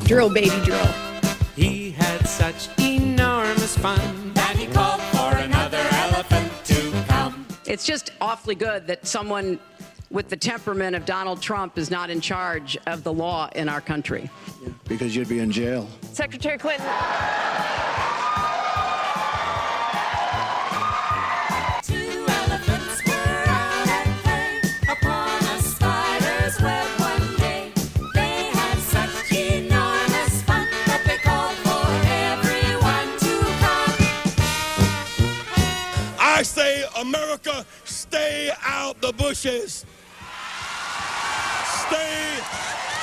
Drill, baby, drill. He had such enormous fun. that he called for another elephant to come. It's just awfully good that someone with the temperament of Donald Trump is not in charge of the law in our country. because you'd be in jail. Secretary Clinton. America, stay out the bushes. Stay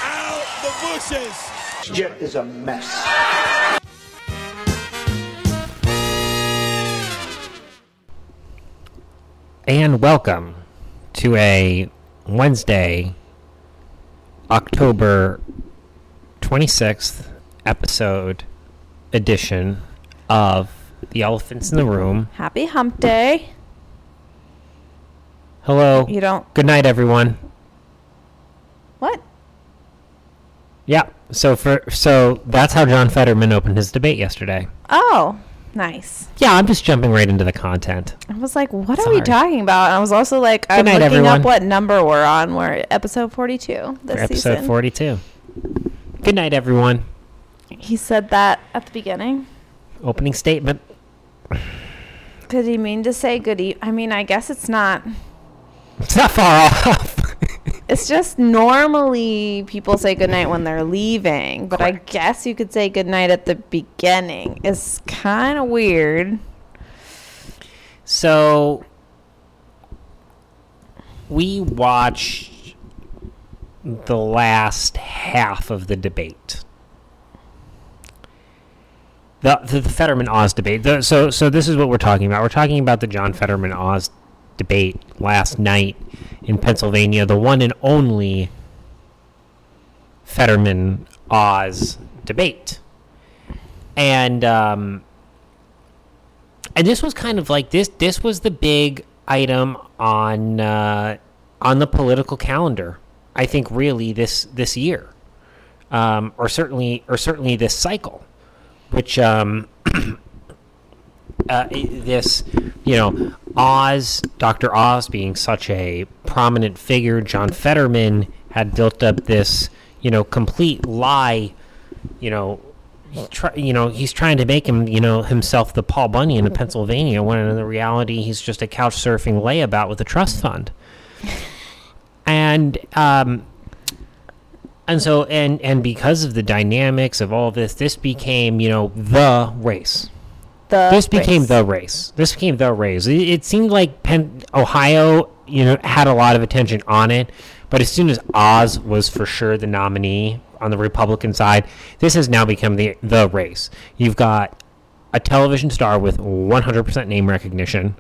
out the bushes. Shit is a mess. and welcome to a Wednesday, October 26th episode edition of The Elephants in the Room. Happy Hump Day. Hello. You don't. Good night, everyone. What? Yeah. So for so that's how John Fetterman opened his debate yesterday. Oh, nice. Yeah, I'm just jumping right into the content. I was like, what are we talking about? And I was also like, I'm night, looking everyone. up what number we're on. We're episode 42 this episode season. 42. Good night, everyone. He said that at the beginning. Opening statement. Did he mean to say good e- I mean, I guess it's not. It's not far off. It's just normally people say goodnight when they're leaving, but I guess you could say goodnight at the beginning. It's kind of weird. So we watched the last half of the debate. The, the, the Fetterman Oz debate. The, so so this is what we're talking about. We're talking about the John Fetterman Oz debate last night in Pennsylvania, the one and only Fetterman Oz debate. And um, and this was kind of like this this was the big item on uh, on the political calendar i think really this this year um, or certainly or certainly this cycle which um, uh, this you know oz dr oz being such a prominent figure john fetterman had built up this you know complete lie you know try, you know he's trying to make him you know himself the Paul Bunyan of Pennsylvania when in the reality he's just a couch surfing layabout with a trust fund. And um and so and and because of the dynamics of all this this became you know the race The this became the race. This became the race. It, it seemed like Penn, Ohio, you know, had a lot of attention on it, but as soon as Oz was for sure the nominee on the Republican side, this has now become the the race. You've got a television star with 100% name recognition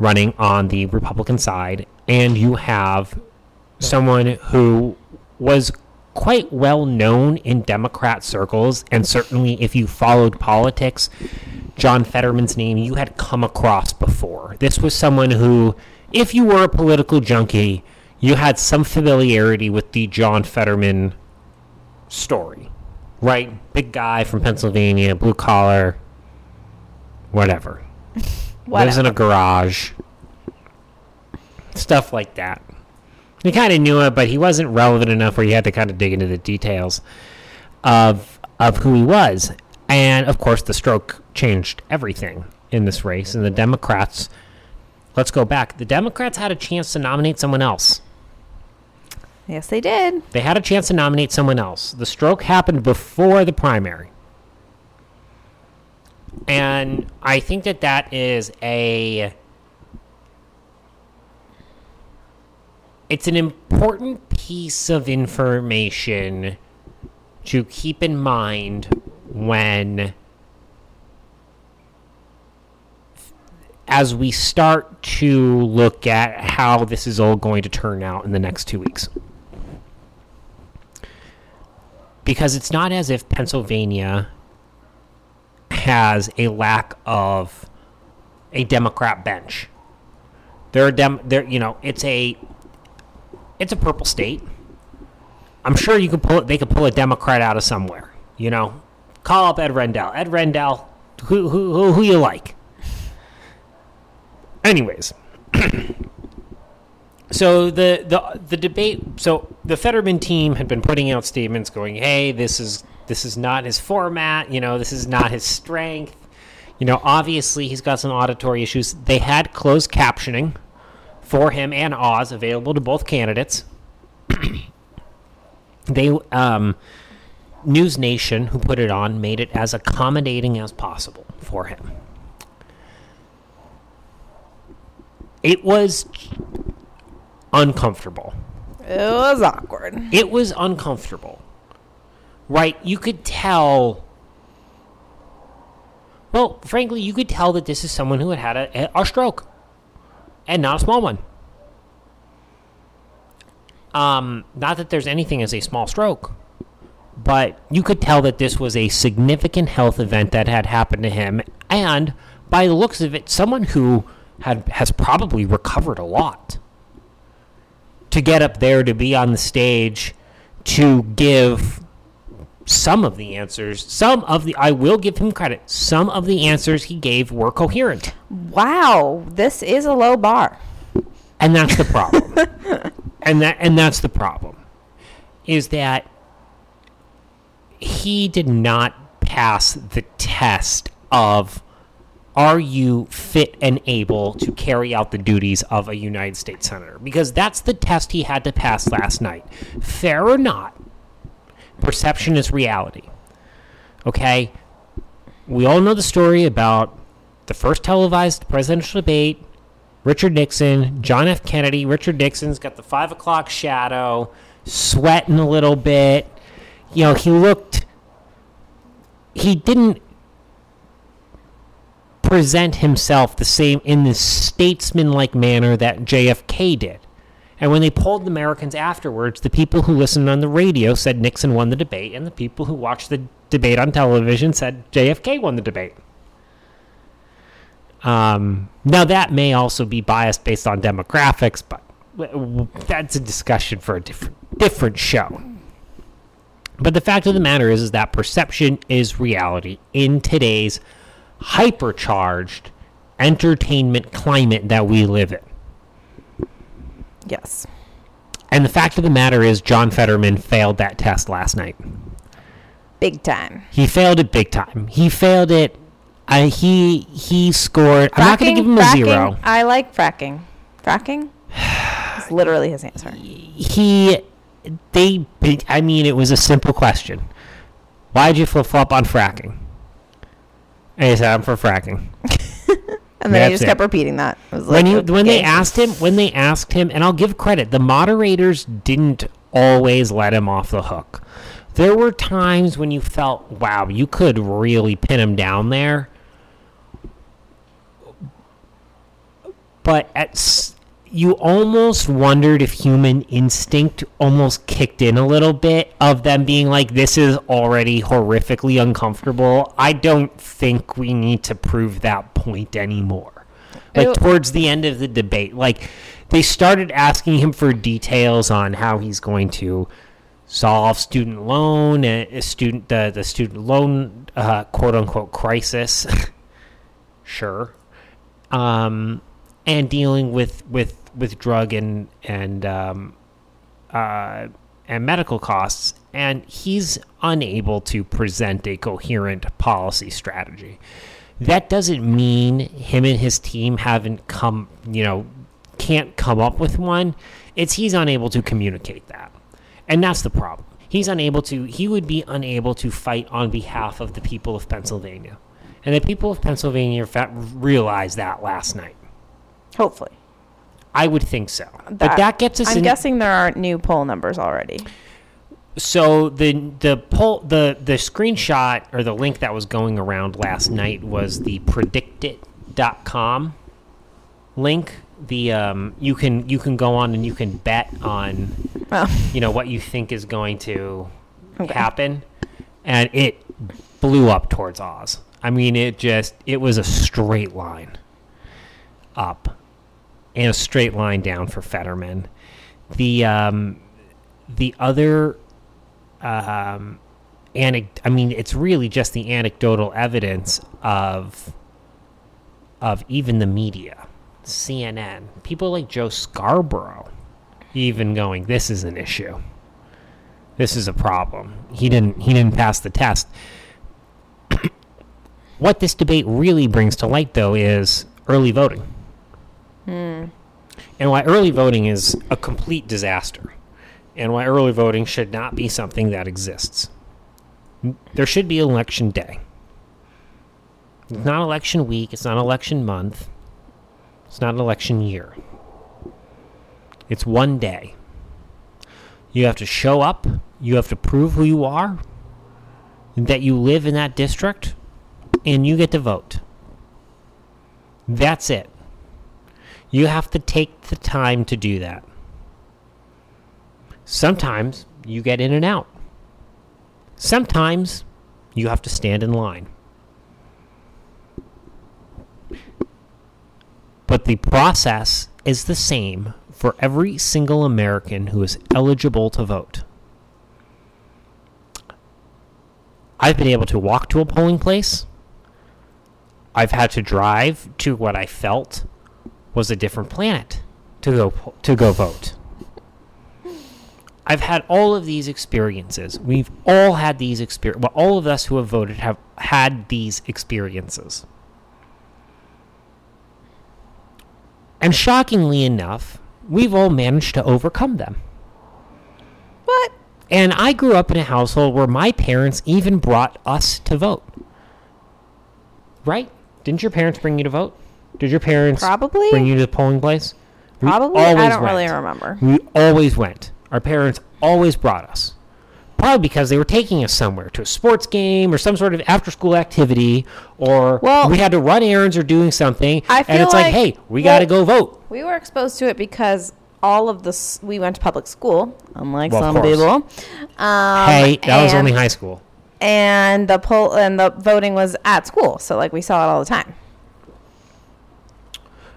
running on the Republican side, and you have someone who was quite well known in Democrat circles, and certainly if you followed politics, John Fetterman's name you had come across before. This was someone who, if you were a political junkie, you had some familiarity with the John Fetterman story, right? Big guy from Pennsylvania, blue collar, whatever. Lives in a garage. Stuff like that. He kind of knew it, but he wasn't relevant enough where you had to kind of dig into the details of of who he was. And of course, the stroke changed everything in this race. And the Democrats, let's go back. The Democrats had a chance to nominate someone else. Yes, they did. They had a chance to nominate someone else. The stroke happened before the primary. And I think that that is a it's an important piece of information to keep in mind when as we start to look at how this is all going to turn out in the next 2 weeks because it's not as if Pennsylvania has a lack of a Democrat bench. There are dem there you know, it's a it's a purple state. I'm sure you could pull it. They could pull a Democrat out of somewhere. You know, call up Ed Rendell. Ed Rendell, who who who, who you like? Anyways, so the the the debate. So the Fetterman team had been putting out statements, going, "Hey, this is this is not his format. You know, this is not his strength. You know, obviously he's got some auditory issues. They had closed captioning for him and Oz available to both candidates." they um, News Nation, who put it on, made it as accommodating as possible for him. It was uncomfortable. It was awkward. It was uncomfortable. Right? You could tell. Well, frankly, you could tell that this is someone who had had a, a stroke, and not a small one. Um, not that there's anything as a small stroke, but you could tell that this was a significant health event that had happened to him, and by the looks of it, someone who had has probably recovered a lot to get up there to be on the stage to give some of the answers. Some of the I will give him credit. Some of the answers he gave were coherent, Wow, this is a low bar. and that's the problem. and that and that's the problem is that he did not pass the test of are you fit and able to carry out the duties of a United States Senator? Because that's the test he had to pass last night. Fair or not, perception is reality. Okay? We all know the story about the first televised presidential debate Richard Nixon, John F. Kennedy. Richard Nixon's got the five o'clock shadow, sweating a little bit. You know, he looked. He didn't present himself the same in the statesman-like manner that JFK did. And when they polled the Americans afterwards, the people who listened on the radio said Nixon won the debate, and the people who watched the debate on television said JFK won the debate. Um, now that may also be biased based on demographics, but that's a discussion for a different different show. But the fact of the matter is, is that perception is reality in today's hypercharged entertainment climate that we live in. Yes. And the fact of the matter is, John Fetterman failed that test last night. Big time. He failed it big time. He failed it. I he he scored. I'm not going to give him a fracking, zero. I like fracking. Fracking? It's literally his answer. he they i mean it was a simple question why'd you flip-flop on fracking and he said i'm for fracking And then he That's just it. kept repeating that. It was when like, you when they asked him when they asked him and i'll give credit the moderators didn't always let him off the hook there were times when you felt wow you could really pin him down there but at you almost wondered if human instinct almost kicked in a little bit of them being like this is already horrifically uncomfortable. I don't think we need to prove that point anymore. Like Ew. towards the end of the debate like they started asking him for details on how he's going to solve student loan uh, student the, the student loan uh, quote unquote crisis. Sure. Um, and dealing with with with drug and and um, uh, and medical costs, and he's unable to present a coherent policy strategy. That doesn't mean him and his team haven't come, you know, can't come up with one. It's he's unable to communicate that, and that's the problem. He's unable to. He would be unable to fight on behalf of the people of Pennsylvania, and the people of Pennsylvania realized that last night. Hopefully. I would think so. but that gets us I'm in. guessing there aren't new poll numbers already. so the the poll the the screenshot or the link that was going around last night was the predictit.com link. The um you can you can go on and you can bet on Oh, you know what you think is going to Okay. happen and it blew up towards Oz. I mean it just it was a straight line up and a straight line down for Fetterman. The um, the other um, anec- I mean, it's really just the anecdotal evidence of of even the media, CNN, people like Joe Scarborough, even going, "This is an issue. This is a problem." He didn't he didn't pass the test. what this debate really brings to light, though, is early voting, Hmm. and why early voting is a complete disaster, and why early voting should not be something that exists. There should be election day. It's not election week. It's not election month. It's not election year. It's one day. You have to show up. You have to prove who you are, that you live in that district, and you get to vote. That's it. You have to take the time to do that. Sometimes you get in and out. Sometimes you have to stand in line. But the process is the same for every single American who is eligible to vote. I've been able to walk to a polling place. I've had to drive to what I felt was a different planet to go po- to go vote. I've had all of these experiences. We've all had these experiences. Well, all of us who have voted have had these experiences. And shockingly enough, we've all managed to overcome them. What? And I grew up in a household where my parents even brought us to vote. Right? Didn't your parents bring you to vote? Did your parents Probably. bring you to the polling place? We Probably. I don't really remember. We always went. Our parents always brought us. Probably because they were taking us somewhere to a sports game or some sort of after school activity, or Well- we had to run errands or doing something. I feel and it's like, like- hey, we well- got to go vote. We were exposed to it because all of the we went to public school, unlike Well, some people. Um, hey, that was only high school. And the poll and the voting was at school, so like we saw it all the time.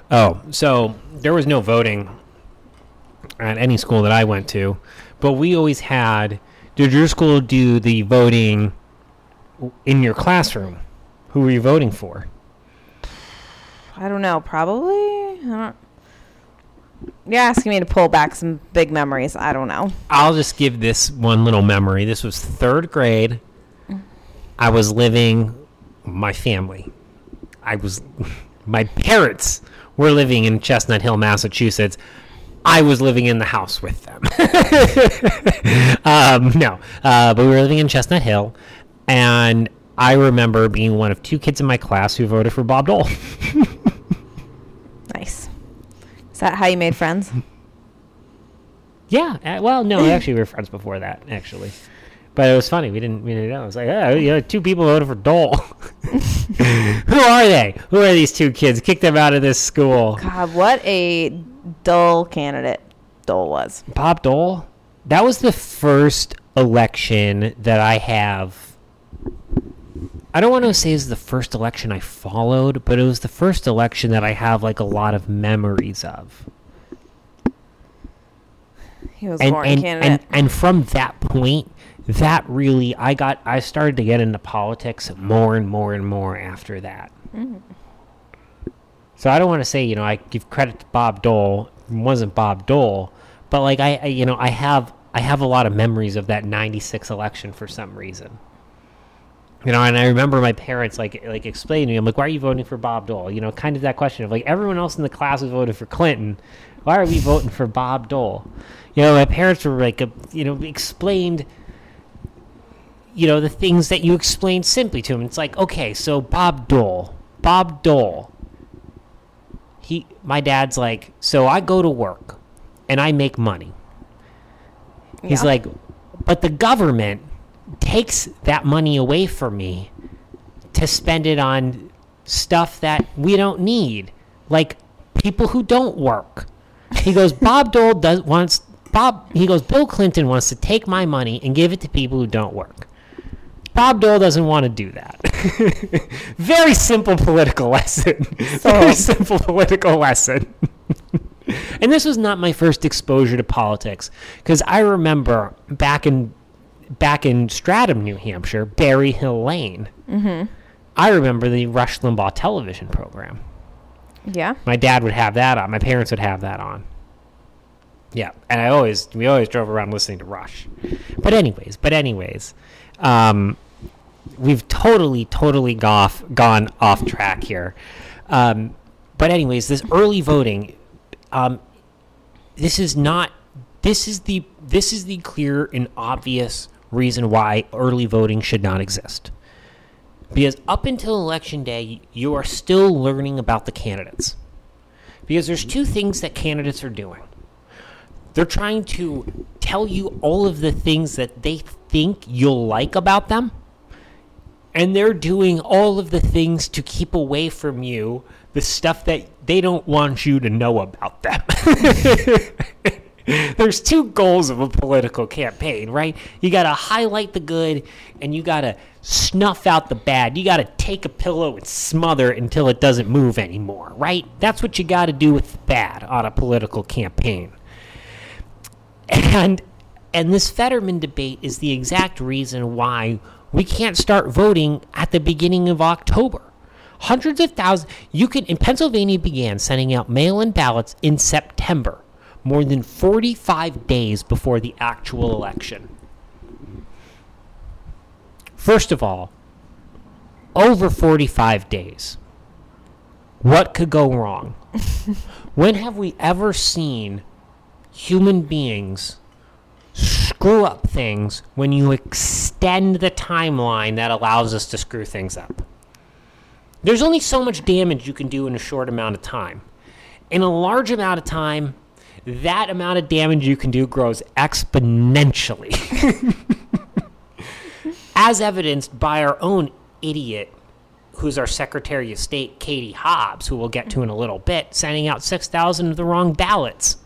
Oh, so there was no voting at any school that I went to, but we always had. Did your school do the voting in your classroom? Who were you voting for? I don't know, probably. I don't. You're asking me to pull back some big memories. I don't know. I'll just give this one little memory. This was third grade. I was living my family. I was my parents were living in Chestnut Hill, Massachusetts. I was living in the house with them. um, no, uh, but we were living in Chestnut Hill, and I remember being one of two kids in my class who voted for Bob Dole. Nice. Is that how you made friends? Yeah. Uh, well, no, actually, we were friends before that, actually. But it was funny. We didn't, we didn't know. It was like, oh, you know, two people voted for Dole. Who are they? Who are these two kids? Kick them out of this school. God, what a dull candidate Dole was. Bob Dole? That was the first election that I have. I don't want to say it's the first election I followed, but it was the first election that I have like a lot of memories of. He was and and, candidate. and and from that point that really i got i started to get into politics more and more and more after that so i don't want to say you know i give credit to bob dole it wasn't bob dole but like I, I you know i have i have a lot of memories of that 96 election for some reason you know, and I remember my parents like like explaining to me, I'm like, why are you voting for Bob Dole? You know, kind of that question of like everyone else in the class was voted for Clinton. Why are we voting for Bob Dole? You know, my parents were like, uh, you know, explained, you know, the things that you explain simply to him. It's like, okay, so Bob Dole, Bob Dole. He, my dad's like, so I go to work, and I make money. He's Yeah. like, but the government takes that money away from me to spend it on stuff that we don't need, like people who don't work. He goes, Bob Dole does wants Bob. He goes, Bill Clinton wants to take my money and give it to people who don't work. Bob Dole doesn't want to do that. Very simple political lesson. Very simple political lesson. and this was not my first exposure to politics because I remember back in back in Stratham, New Hampshire, Berry Hill Lane. Mm-hmm. I remember the Rush Limbaugh television program. Yeah. My dad would have that on. My parents would have that on. Yeah, and I always we always drove around listening to Rush. But anyways, but anyways, um, we've totally totally goff, gone off track here. Um, but anyways, this early voting, um, this is not this is the this is the clear and obvious reason why early voting should not exist. Because up until election day, you are still learning about the candidates. Because there's two things that candidates are doing. They're trying to tell you all of the things that they think you'll like about them. And they're doing all of the things to keep away from you the stuff that they don't want you to know about them. There's two goals of a political campaign, right? You got to highlight the good and you got to snuff out the bad. You got to take a pillow and smother it until it doesn't move anymore, right? That's what you got to do with the bad on a political campaign. And and this Fetterman debate is the exact reason why we can't start voting at the beginning of October. Hundreds of thousands. You can in Pennsylvania began sending out mail-in ballots in September, more than 45 days before the actual election. First of all, over 45 days. What could go wrong? when have we ever seen human beings screw up things when you extend the timeline that allows us to screw things up? There's only so much damage you can do in a short amount of time. In a large amount of time, that amount of damage you can do grows exponentially. As evidenced by our own idiot, who's our Secretary of State, Katie Hobbs, who we'll get to in a little bit, sending out 6,000 of the wrong ballots.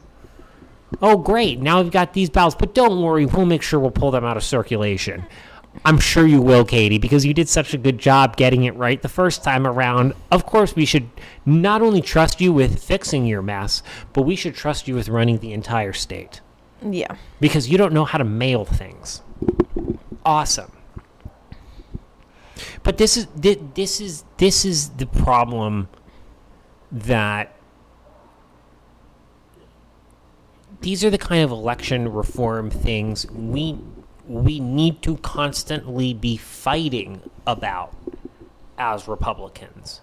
Oh, great. Now we've got these ballots, but don't worry, we'll make sure we'll pull them out of circulation. I'm sure you will, Katie, because you did such a good job getting it right the first time around. Of course, we should not only trust you with fixing your mess, but we should trust you with running the entire state Yeah. because you don't know how to mail things. Awesome. But this is this is this is the problem that these are the kind of election reform things we we need to constantly be fighting about as Republicans.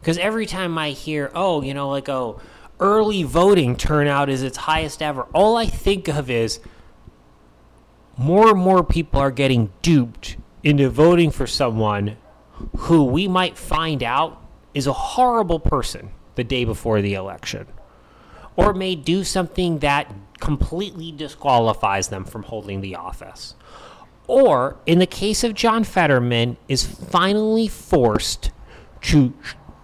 Because every time I hear, oh, you know, like, oh, early voting turnout is its highest ever, all I think of is more and more people are getting duped into voting for someone who we might find out is a horrible person the day before the election or may do something that completely disqualifies them from holding the office. Or, in the case of John Fetterman, is finally forced to,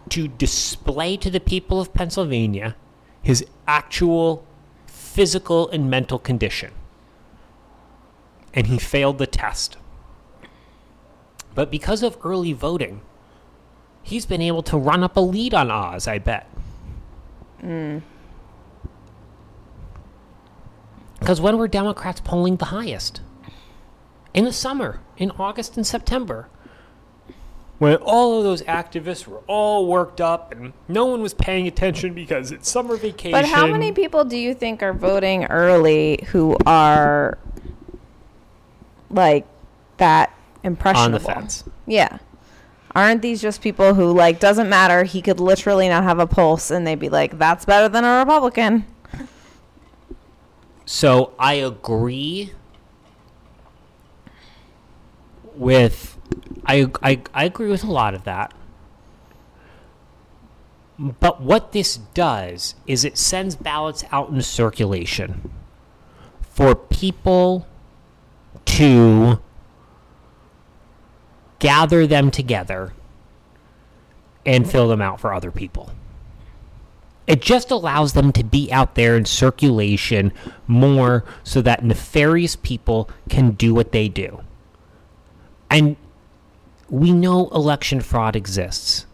to display to the people of Pennsylvania his actual physical and mental condition. And he failed the test. But because of early voting, he's been able to run up a lead on Oz, I bet. Hmm. Because when were Democrats polling the highest? In the summer, in August and September. When all of those activists were all worked up and no one was paying attention because it's summer vacation. But how many people do you think are voting early who are like that impressionable? on the fence? Yeah. Aren't these just people who like doesn't matter, he could literally not have a pulse and they'd be like that's better than a Republican. So I agree with I, I I agree with a lot of that. But what this does is it sends ballots out into circulation for people to gather them together and fill them out for other people. It just allows them to be out there in circulation more so that nefarious people can do what they do. And we know election fraud exists.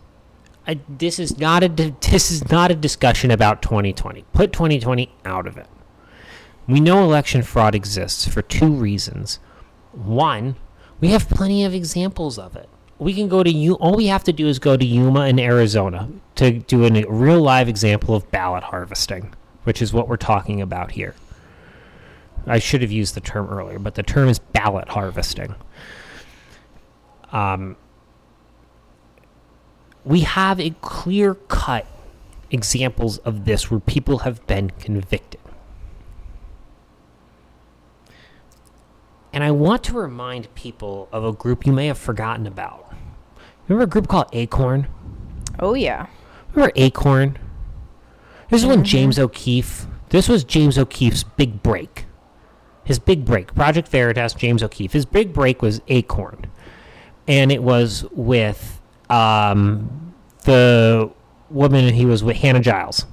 I, this is not a this is not a discussion about 2020. Put 2020 out of it. We know election fraud exists for two reasons. One, we have plenty of examples of it. We can go to you. All we have to do is go to Yuma in Arizona to do a real live example of ballot harvesting, which is what we're talking about here. I should have used the term earlier, but the term is ballot harvesting. Um, we have a clear cut examples of this where people have been convicted. And I want to remind people of a group you may have forgotten about. Remember a group called Acorn? Oh yeah. Remember Acorn? This is when James O'Keefe. This was James O'Keefe's big break. His big break. Project Veritas, James O'Keefe. His big break was Acorn. And it was with um, the woman he was with, Hannah Giles.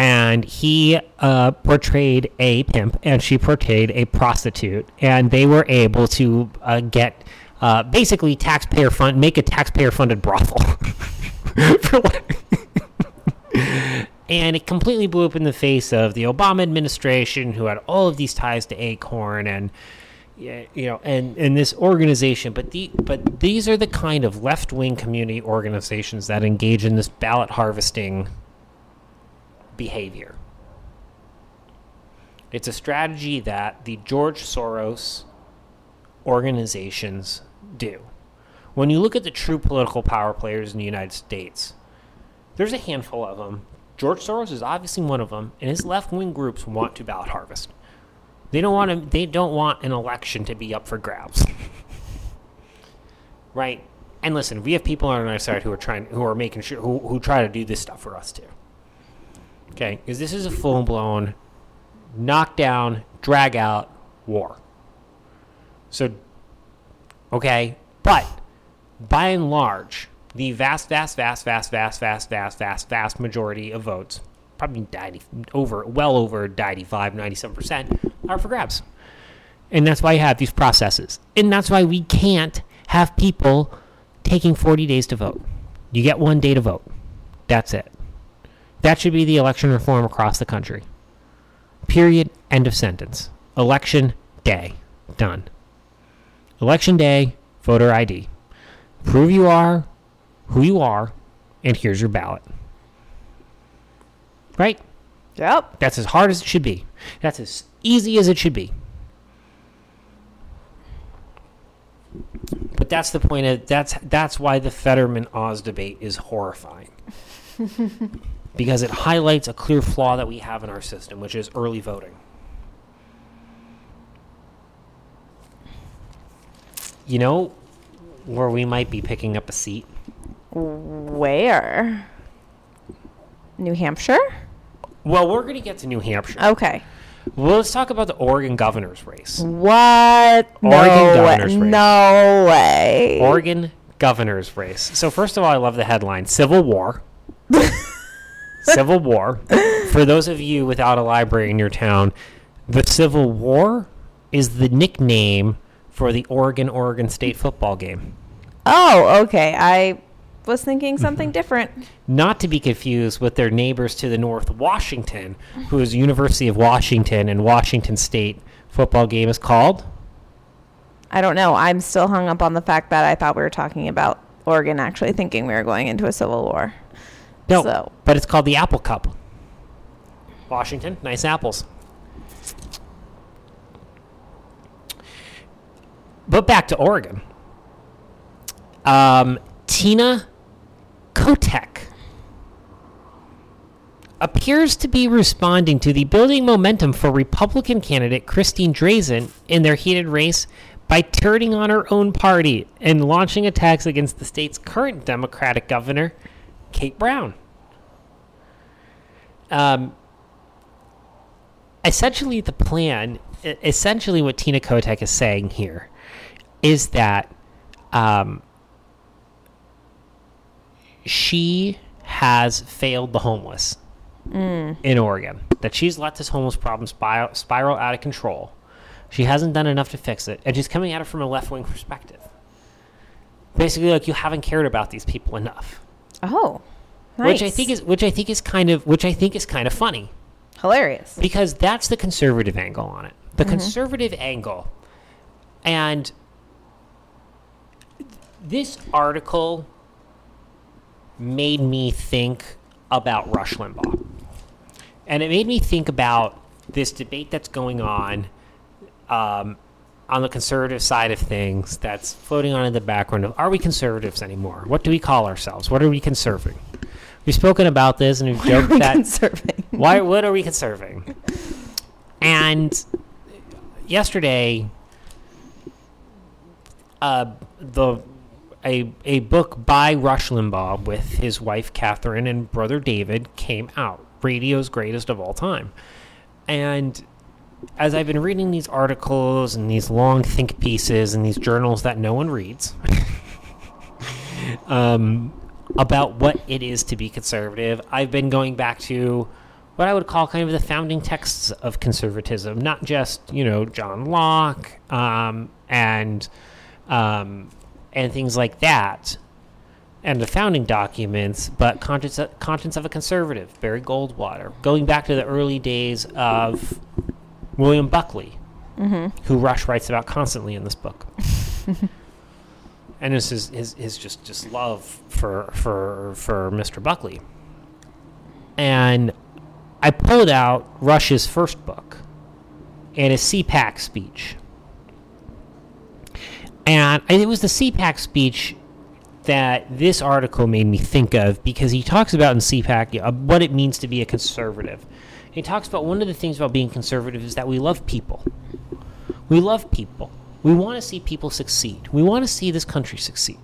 And he uh, portrayed a pimp and she portrayed a prostitute. And they were able to uh, get uh, basically taxpayer fund, make a taxpayer funded brothel. And it completely blew up in the face of the Obama administration, who had all of these ties to Acorn and you know, and and this organization. But the but these are the kind of left wing community organizations that engage in this ballot harvesting behavior. It's a strategy that the George Soros organizations do. When you look at the true political power players in the United States, there's a handful of them. George Soros is obviously one of them, and his left-wing groups want to ballot harvest. They don't want to, They don't want an election to be up for grabs, right? And listen, we have people on our side who are trying, who are making sure, who, who try to do this stuff for us too. Okay, because this is a full-blown, knockdown, drag-out war. So, okay, but by and large, the vast, vast, vast, vast, vast, vast, vast, vast, vast majority of votes, probably 90, over, well over 95, 97%, are for grabs. And that's why you have these processes. And that's why we can't have people taking 40 days to vote. You get one day to vote. That's it. That should be the election reform across the country. Period. End of sentence. Election day. Done. Election day, voter ID. Prove you are who you are, and here's your ballot. Right? Yep. That's as hard as it should be. That's as easy as it should be. But that's the point of that's that's why the Fetterman Oz debate is horrifying. because it highlights a clear flaw that we have in our system, which is early voting. You know where we might be picking up a seat? Where? New Hampshire? Well, we're going to get to New Hampshire. Okay. Well, let's talk about the Oregon governor's race. What? Oregon no governor's way. race. No way. Oregon governor's race. So first of all, I love the headline: Civil War. Civil War. For those of you without a library in your town, the Civil War is the nickname for the Oregon Oregon State football game. oh, okay. I was thinking Mm-hmm. something different. Not to be confused with their neighbors to the north, Washington, whose University of Washington and Washington State football game is called. I don't know. I'm still hung up on the fact that I thought we were talking about Oregon actually thinking we were going into a civil war. No, So- but it's called the Apple Cup. Washington, nice apples. But back to Oregon. Um, Tina Kotek appears to be responding to the building momentum for Republican candidate Christine Drazan in their heated race by turning on her own party and launching attacks against the state's current Democratic governor, Kate Brown. Um, essentially, the plan, essentially, what Tina Kotek is saying here is that um, she has failed the homeless in Oregon. That she's let this homeless problem spiral, spiral out of control. She hasn't done enough to fix it, and she's coming at it from a left wing perspective. Basically, like you haven't cared about these people enough, Oh, nice. which I think is which I think is kind of which I think is kind of funny hilarious. because that's the conservative angle on it. The conservative angle And this article made me think about Rush Limbaugh. And it made me think about this debate that's going on um, on the conservative side of things that's floating on in the background of are we conservatives anymore? What do we call ourselves? What are we conserving? We've spoken about this and we've joked that Conserving. why what are we conserving? And yesterday uh, the a a book by Rush Limbaugh with his wife Kathryn and brother David came out. Radio's greatest of all time. And as I've been reading these articles and these long think pieces and these journals that no one reads um, about what it is to be conservative, I've been going back to what I would call kind of the founding texts of conservatism, not just you know John Locke um, and um, and things like that, and the founding documents, but conscience conscience of a conservative, Barry Goldwater, going back to the early days of William Buckley, who Rush writes about constantly in this book. and this is his, his just, just love for for for Mr. Buckley. And I pulled out Rush's first book and his CPAC speech. And it was the CPAC speech that this article made me think of because he talks about in CPAC uh, what it means to be a conservative. He talks about one of the things about being conservative is that we love people. We love people. We want to see people succeed. We want to see this country succeed.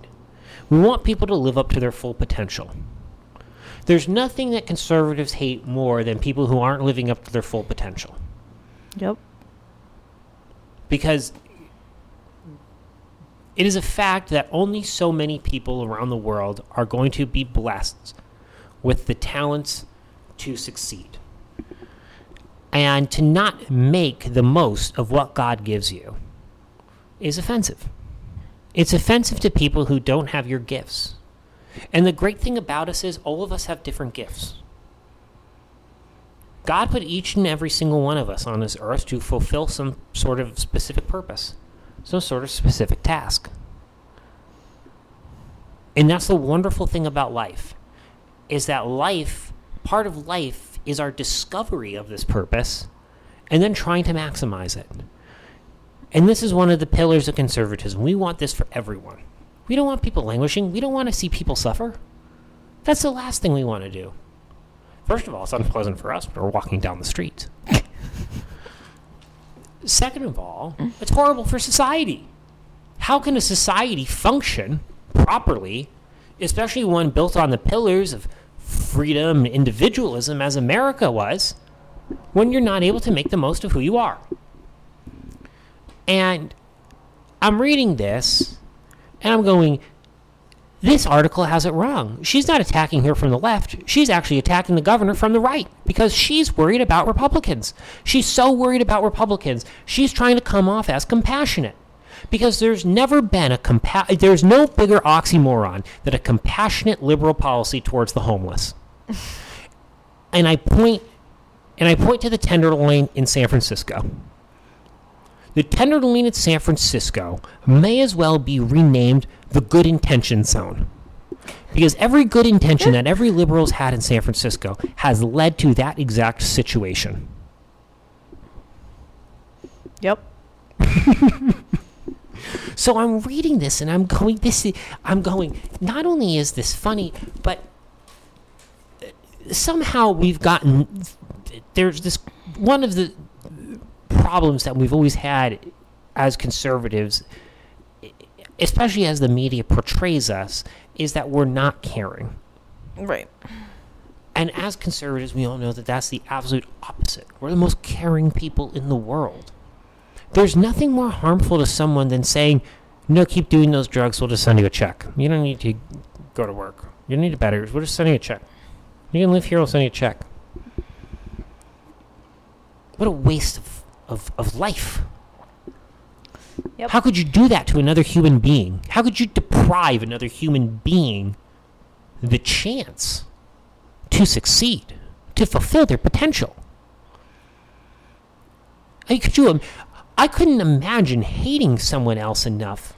We want people to live up to their full potential. There's nothing that conservatives hate more than people who aren't living up to their full potential. Yep. Because it is a fact that only so many people around the world are going to be blessed with the talents to succeed. And to not make the most of what God gives you is offensive. It's offensive to people who don't have your gifts. And the great thing about us is all of us have different gifts. God put each and every single one of us on this earth to fulfill some sort of specific purpose, some sort of specific task. And that's the wonderful thing about life is that life, part of life is our discovery of this purpose and then trying to maximize it. And this is one of the pillars of conservatism. We want this for everyone. We don't want people languishing. We don't want to see people suffer. That's the last thing we want to do. First of all, it's unpleasant for us when we're walking down the street. Second of all, it's horrible for society. How can a society function properly, especially one built on the pillars of freedom individualism as America was, when you're not able to make the most of who you are? And I'm reading this and I'm going, this article has it wrong. She's not attacking her from the left. She's actually attacking the governor from the right because she's worried about Republicans. She's so worried about Republicans. She's trying to come off as compassionate because there's never been a compa- there's no bigger oxymoron than a compassionate liberal policy towards the homeless. and I point and I point to the Tenderloin in San Francisco. The Tenderloin in San Francisco may as well be renamed the Good Intention Zone. Because every good intention that every liberal's had in San Francisco has led to that exact situation. Yep. So I'm reading this and I'm going this is, I'm going not only is this funny but uh, somehow we've gotten there's this one of the problems that we've always had as conservatives especially as the media portrays us is that we're not caring. Right. And as conservatives, we all know that that's the absolute opposite. We're the most caring people in the world. There's nothing more harmful to someone than saying, no, keep doing those drugs, we'll just send you a check. You don't need to go to work. You don't need better. We'll just send you a check. You can live here, we'll send you a check. What a waste of, of, of life. Yep. How could you do that to another human being? How could you deprive another human being the chance to succeed, to fulfill their potential? I mean, could you? I couldn't imagine hating someone else enough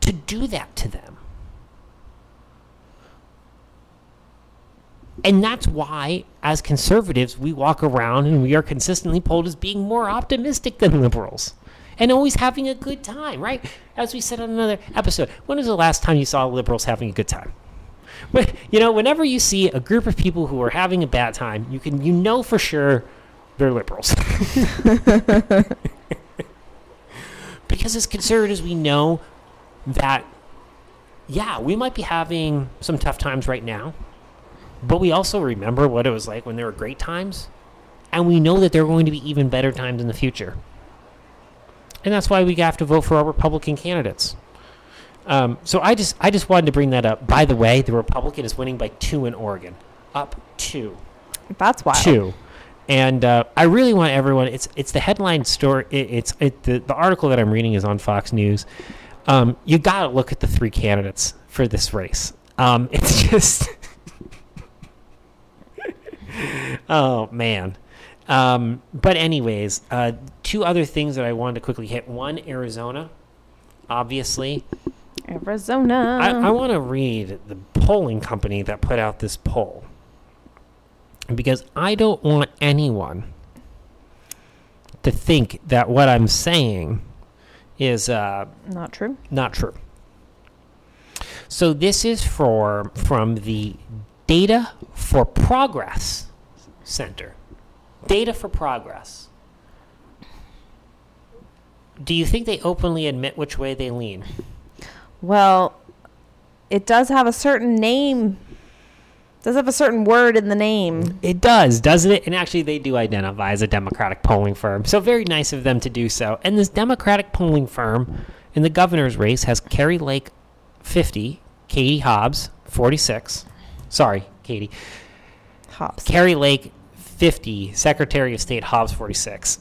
to do that to them. And that's why, as conservatives, we walk around and we are consistently polled as being more optimistic than liberals and always having a good time, right? As we said on another episode, when was the last time you saw liberals having a good time? When- You know, whenever you see a group of people who are having a bad time, you can you know for sure they're liberals. because as conservatives, we know that yeah, we might be having some tough times right now, but we also remember what it was like when there were great times, and we know that there are going to be even better times in the future. And that's why we have to vote for our Republican candidates. Um, so I just I just wanted to bring that up. By the way, the Republican is winning by two in Oregon, up two That's wild. two. And uh, I really want everyone. It's it's the headline story. It, it's it, the the article that I'm reading is on Fox News. Um, you got to look at the three candidates for this race. Um, it's just, oh man. Um, but anyways, uh, two other things that I wanted to quickly hit. One, Arizona. Obviously, Arizona. I, I want to read the polling company that put out this poll because I don't want anyone to think that what I'm saying is uh, Not true. not true. So this is for from the Data for Progress Center. Data for Progress. Do you think they openly admit which way they lean? Well, it does have a certain name. Does have a certain word in the name. It does, doesn't it? And actually, they do identify as a Democratic polling firm. So, very nice of them to do so. And this Democratic polling firm in the governor's race has Kari Lake 50, Katie Hobbs 46. Sorry, Katie. Hops. Kari Lake 50, Secretary of State Hobbs 46.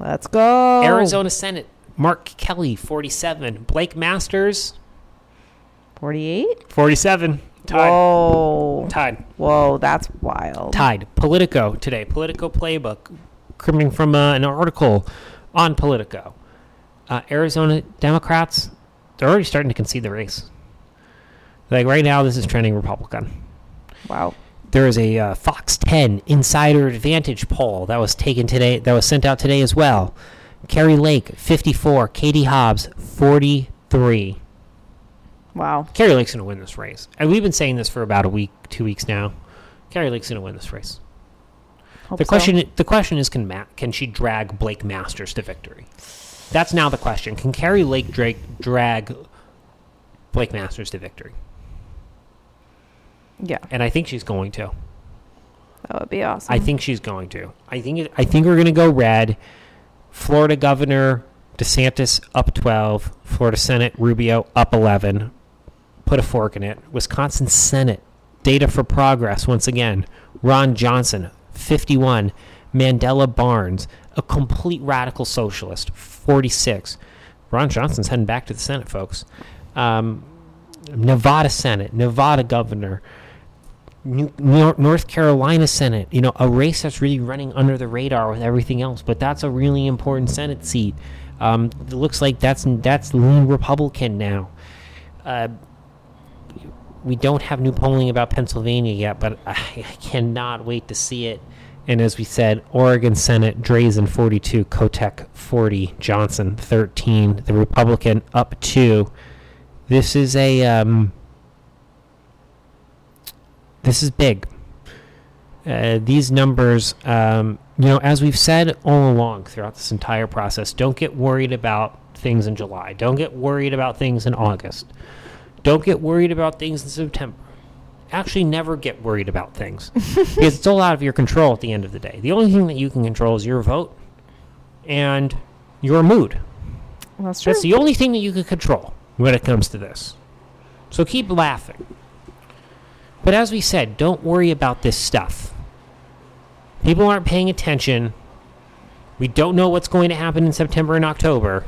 Let's go. Arizona Senate Mark Kelly 47. Blake Masters 48. 47. Tied. Whoa. Tied. Whoa, that's wild. tied. Politico today. Politico playbook, coming from uh, an article on Politico. Uh, Arizona Democrats, they're already starting to concede the race. Like right now, this is trending Republican. Wow. There is a uh, Fox 10 Insider Advantage poll that was taken today, that was sent out today as well. Kari Lake, 54. Katie Hobbs, 43. Wow. Kari Lake's going to win this race. And we've been saying this for about a week, two weeks now. Kari Lake's going to win this race. Hope The so. question, the question is, can Ma- can she drag Blake Masters to victory? That's now the question. Can Kari Lake drag, drag Blake Masters to victory? Yeah, And I think she's going to. that would be awesome. I think she's going to. I think. It, I think we're going to go red. Florida Governor DeSantis up twelve. Florida Senate Rubio up eleven. Put a fork in it. Wisconsin Senate Data for Progress once again. Ron Johnson fifty-one. Mandela Barnes, a complete radical socialist, forty-six. Ron Johnson's heading back to the Senate, folks. Um, Nevada Senate, Nevada Governor, New, Nor- North Carolina Senate, you know, a race that's really running under the radar with everything else, but that's a really important Senate seat. Um, it looks like that's that's lean Republican now. Uh, we don't have new polling about Pennsylvania yet, but I, I cannot wait to see it. And as we said, Oregon Senate, Drazan 42, Kotek 40, Johnson 13, the Republican up two. This is a um, this is big. Uh, these numbers, um, you know, as we've said all along throughout this entire process, don't get worried about things in July. Don't get worried about things in August. Don't get worried about things in September. Actually, never get worried about things because it's all out of your control at the end of the day. The only thing that you can control is your vote and your mood. That's true. That's the only thing that you can control when it comes to this. So keep laughing. But as we said, don't worry about this stuff. People aren't paying attention. We don't know what's going to happen in September and October.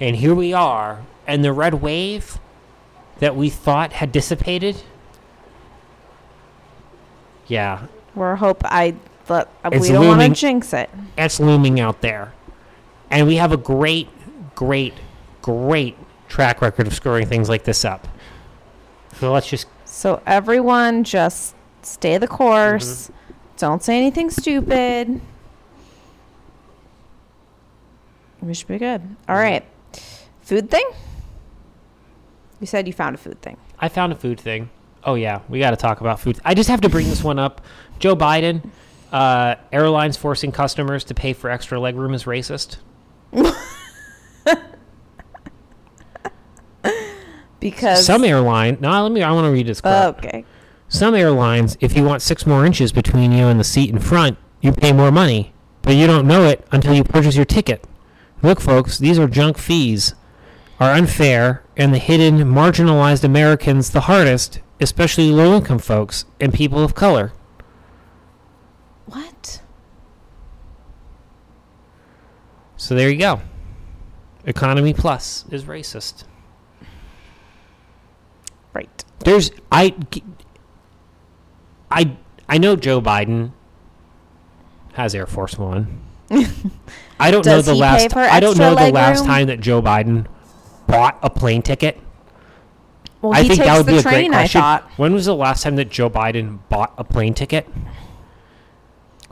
And here we are, and the red wave that we thought had dissipated. Yeah, We're hope I. But It's we don't want to jinx it. it's looming out there. And we have a great, great, great track record of screwing things like this up. So let's just So everyone just stay the course. Mm-hmm. Don't say anything stupid. We should be good. All mm-hmm. right. Food thing? You said you found a food thing. I found a food thing. Oh yeah, we got to talk about food. I just have to bring this one up. Joe Biden, uh, airlines forcing customers to pay for extra legroom is racist. Because Some airline. No, let me. I want to read this quote. Okay. Some airlines, if you want six more inches between you and the seat in front, you pay more money, but you don't know it until you purchase your ticket. Look, folks, these are junk fees, are unfair, and the hidden, marginalized Americans the hardest, especially low-income folks and people of color. What? So there you go. Economy Plus is racist. Right. There's I I I know Joe Biden has Air Force One. I don't know the last I don't know the last legroom? time that Joe Biden bought a plane ticket. Well, I he think takes that would the be a train, great question. I thought. When was the last time that Joe Biden bought a plane ticket?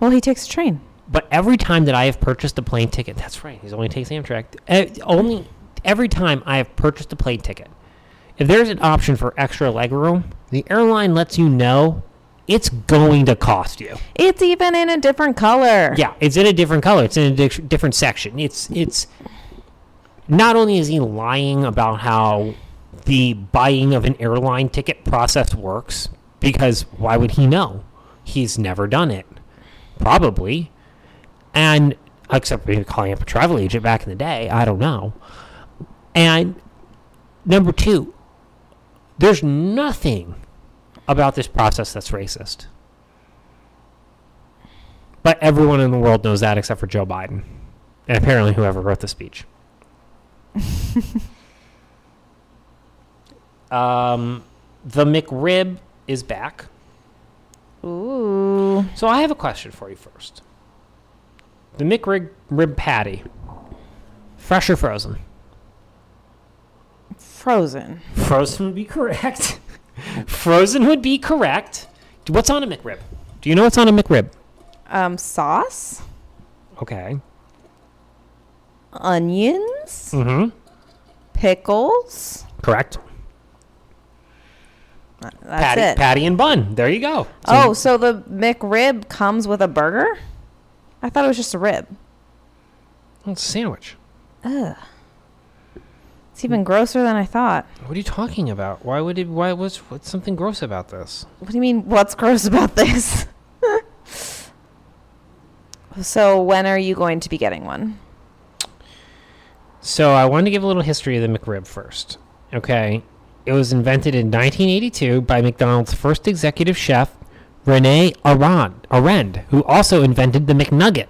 Well, he takes the train. But every time that I have purchased a plane ticket, that's right, he's only takes Amtrak. Uh, only every time I have purchased a plane ticket, if there's an option for extra legroom, the airline lets you know it's going to cost you. It's even in a different color. Yeah, it's in a different color. It's in a di- different section. It's it's not only is he lying about how the buying of an airline ticket process works, because why would he know? He's never done it, probably, and except maybe calling up a travel agent back in the day. I don't know. And number two, there's nothing about this process that's racist. But everyone in the world knows that except for Joe Biden. And apparently whoever wrote the speech. um, the McRib is back. Ooh. So I have a question for you first. The McRib rib patty, fresh or frozen? Frozen. Frozen would be correct. frozen would be correct. What's on a McRib? Do you know what's on a McRib? Um, sauce, Okay. Onions, Mm-hmm. pickles. Correct. That's patty, it. patty and bun. There you go. So- oh, so the McRib comes with a burger? I thought it was just a rib. it's a sandwich. Ugh. It's even grosser than I thought. What are you talking about? Why would it? Why was what's something gross about this? What do you mean? What's gross about this? so when are you going to be getting one? So I wanted to give a little history of the McRib first. Okay, it was invented in 1982 by McDonald's first executive chef, Rene Arend, Arend, who also invented the McNugget.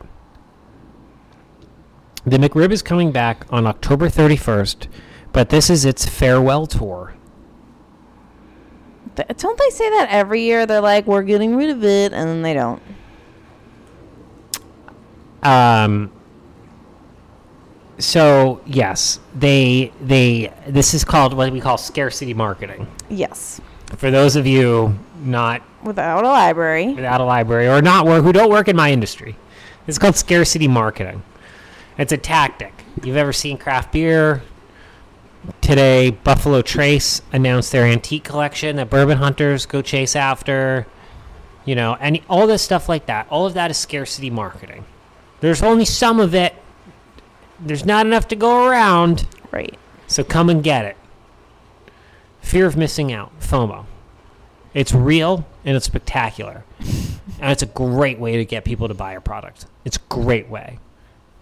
The McRib is coming back on October 31st, but this is its farewell tour. Th- Don't they say that every year? They're like, we're getting rid of it, and then they don't. Um. So yes, they they this is called what we call scarcity marketing. Yes. For those of you not Without a library. without a library or not work who don't work in my industry, it's called scarcity marketing. It's a tactic. You've ever seen craft beer? Today, Buffalo Trace announced their antique collection that bourbon hunters go chase after. You know, and all this stuff like that. All of that is scarcity marketing. There's only some of it. There's not enough to go around. Right. So come and get it. Fear of missing out, FOMO. It's real and it's spectacular. and it's a great way to get people to buy your product. It's a great way.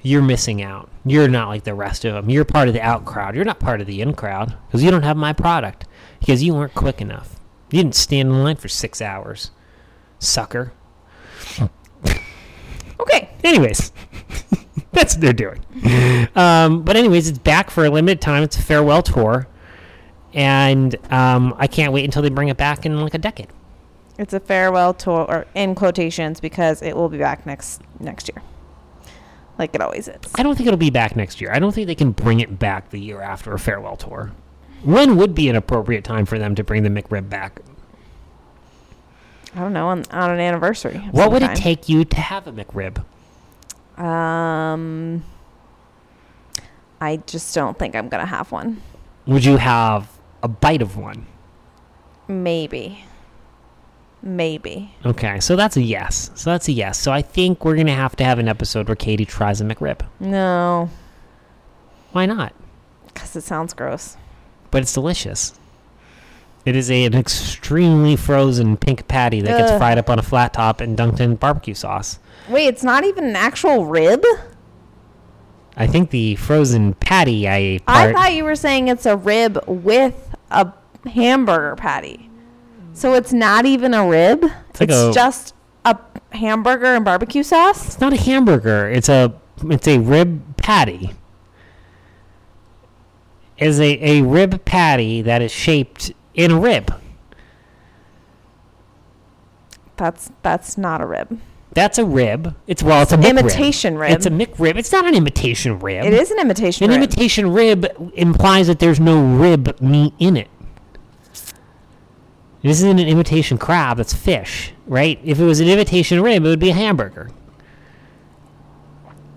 You're missing out. You're not like the rest of them. You're part of the out crowd. You're not part of the in crowd because you don't have my product because you weren't quick enough. You didn't stand in line for six hours, sucker. Okay. Anyways, that's what they're doing. Um, but anyways, it's back for a limited time. It's a farewell tour, and um, I can't wait until they bring it back in like a decade. It's a farewell tour, or in quotations, because it will be back next next year. like it always is. I don't think it'll be back next year. I don't think they can bring it back the year after a farewell tour. When would be an appropriate time for them to bring the McRib back? I don't know on, on an anniversary. What would it take you to have a McRib? Um, I just don't think I'm gonna have one. Would you have a bite of one? Maybe. Maybe. Okay, so that's a yes. So that's a yes. So I think we're gonna have to have an episode where Katie tries a McRib. No, Why not? because it sounds gross. But it's delicious. It is a, an extremely frozen pink patty that gets Ugh. fried up on a flat top and dunked in barbecue sauce. Wait, it's not even an actual rib? I think the frozen patty I ate I part. thought you were saying it's a rib with a hamburger patty. So it's not even a rib? It's, like a- just a hamburger and barbecue sauce? it's not a hamburger. It's a it's a rib patty. Is a, a rib patty that is shaped in a rib. That's that's not a rib. That's a rib. It's well, it's a McRib. imitation rib. It's a McRib. It's not an imitation rib. It is an imitation rib. An rib. imitation rib implies that there's no rib meat in it. This isn't an imitation crab. That's fish, right? If it was an imitation rib, it would be a hamburger.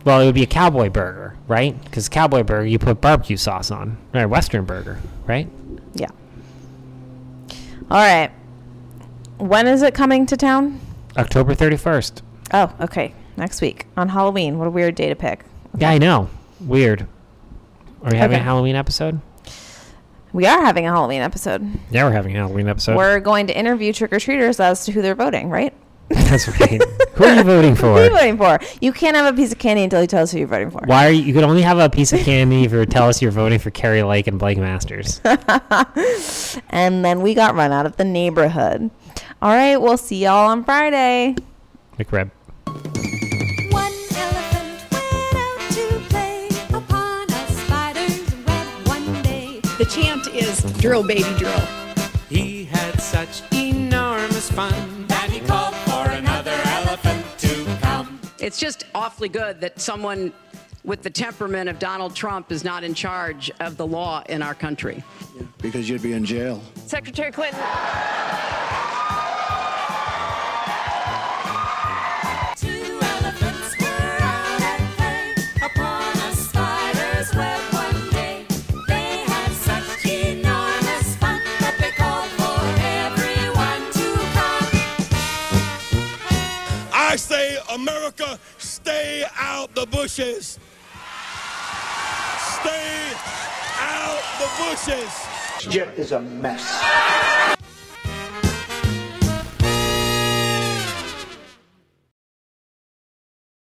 Well, it would be a cowboy burger, right? Because cowboy burger, you put barbecue sauce on, or a Western burger, right? yeah. All right. When is it coming to town? October 31st. Oh, okay. Next week on Halloween. What a weird day to pick. Yeah, I know. Weird. Are we having Okay. a Halloween episode? We are having a Halloween episode. Yeah, we're having a Halloween episode. We're going to interview trick or treaters as to who they're voting, right? That's right. Who are you voting for? Who are you voting for? You can't have a piece of candy until you tell us who you're voting for. Why are you? You can only have a piece of candy if you tell us you're voting for Kari Lake and Blake Masters. And then we got run out of the neighborhood. All right, we'll see y'all on Friday. McRib. One elephant went out to play upon a spider's web one day. The chant is drill, baby, drill. He had such enormous fun It's just awfully good that someone with the temperament of Donald Trump is not in charge of the law in our country. Because you'd be in jail. Secretary Clinton. Two elephants were out at play upon a spider's web one day. They had such enormous fun that they called for everyone to come. I say, America, stay out the bushes. Stay out the bushes. This is a mess.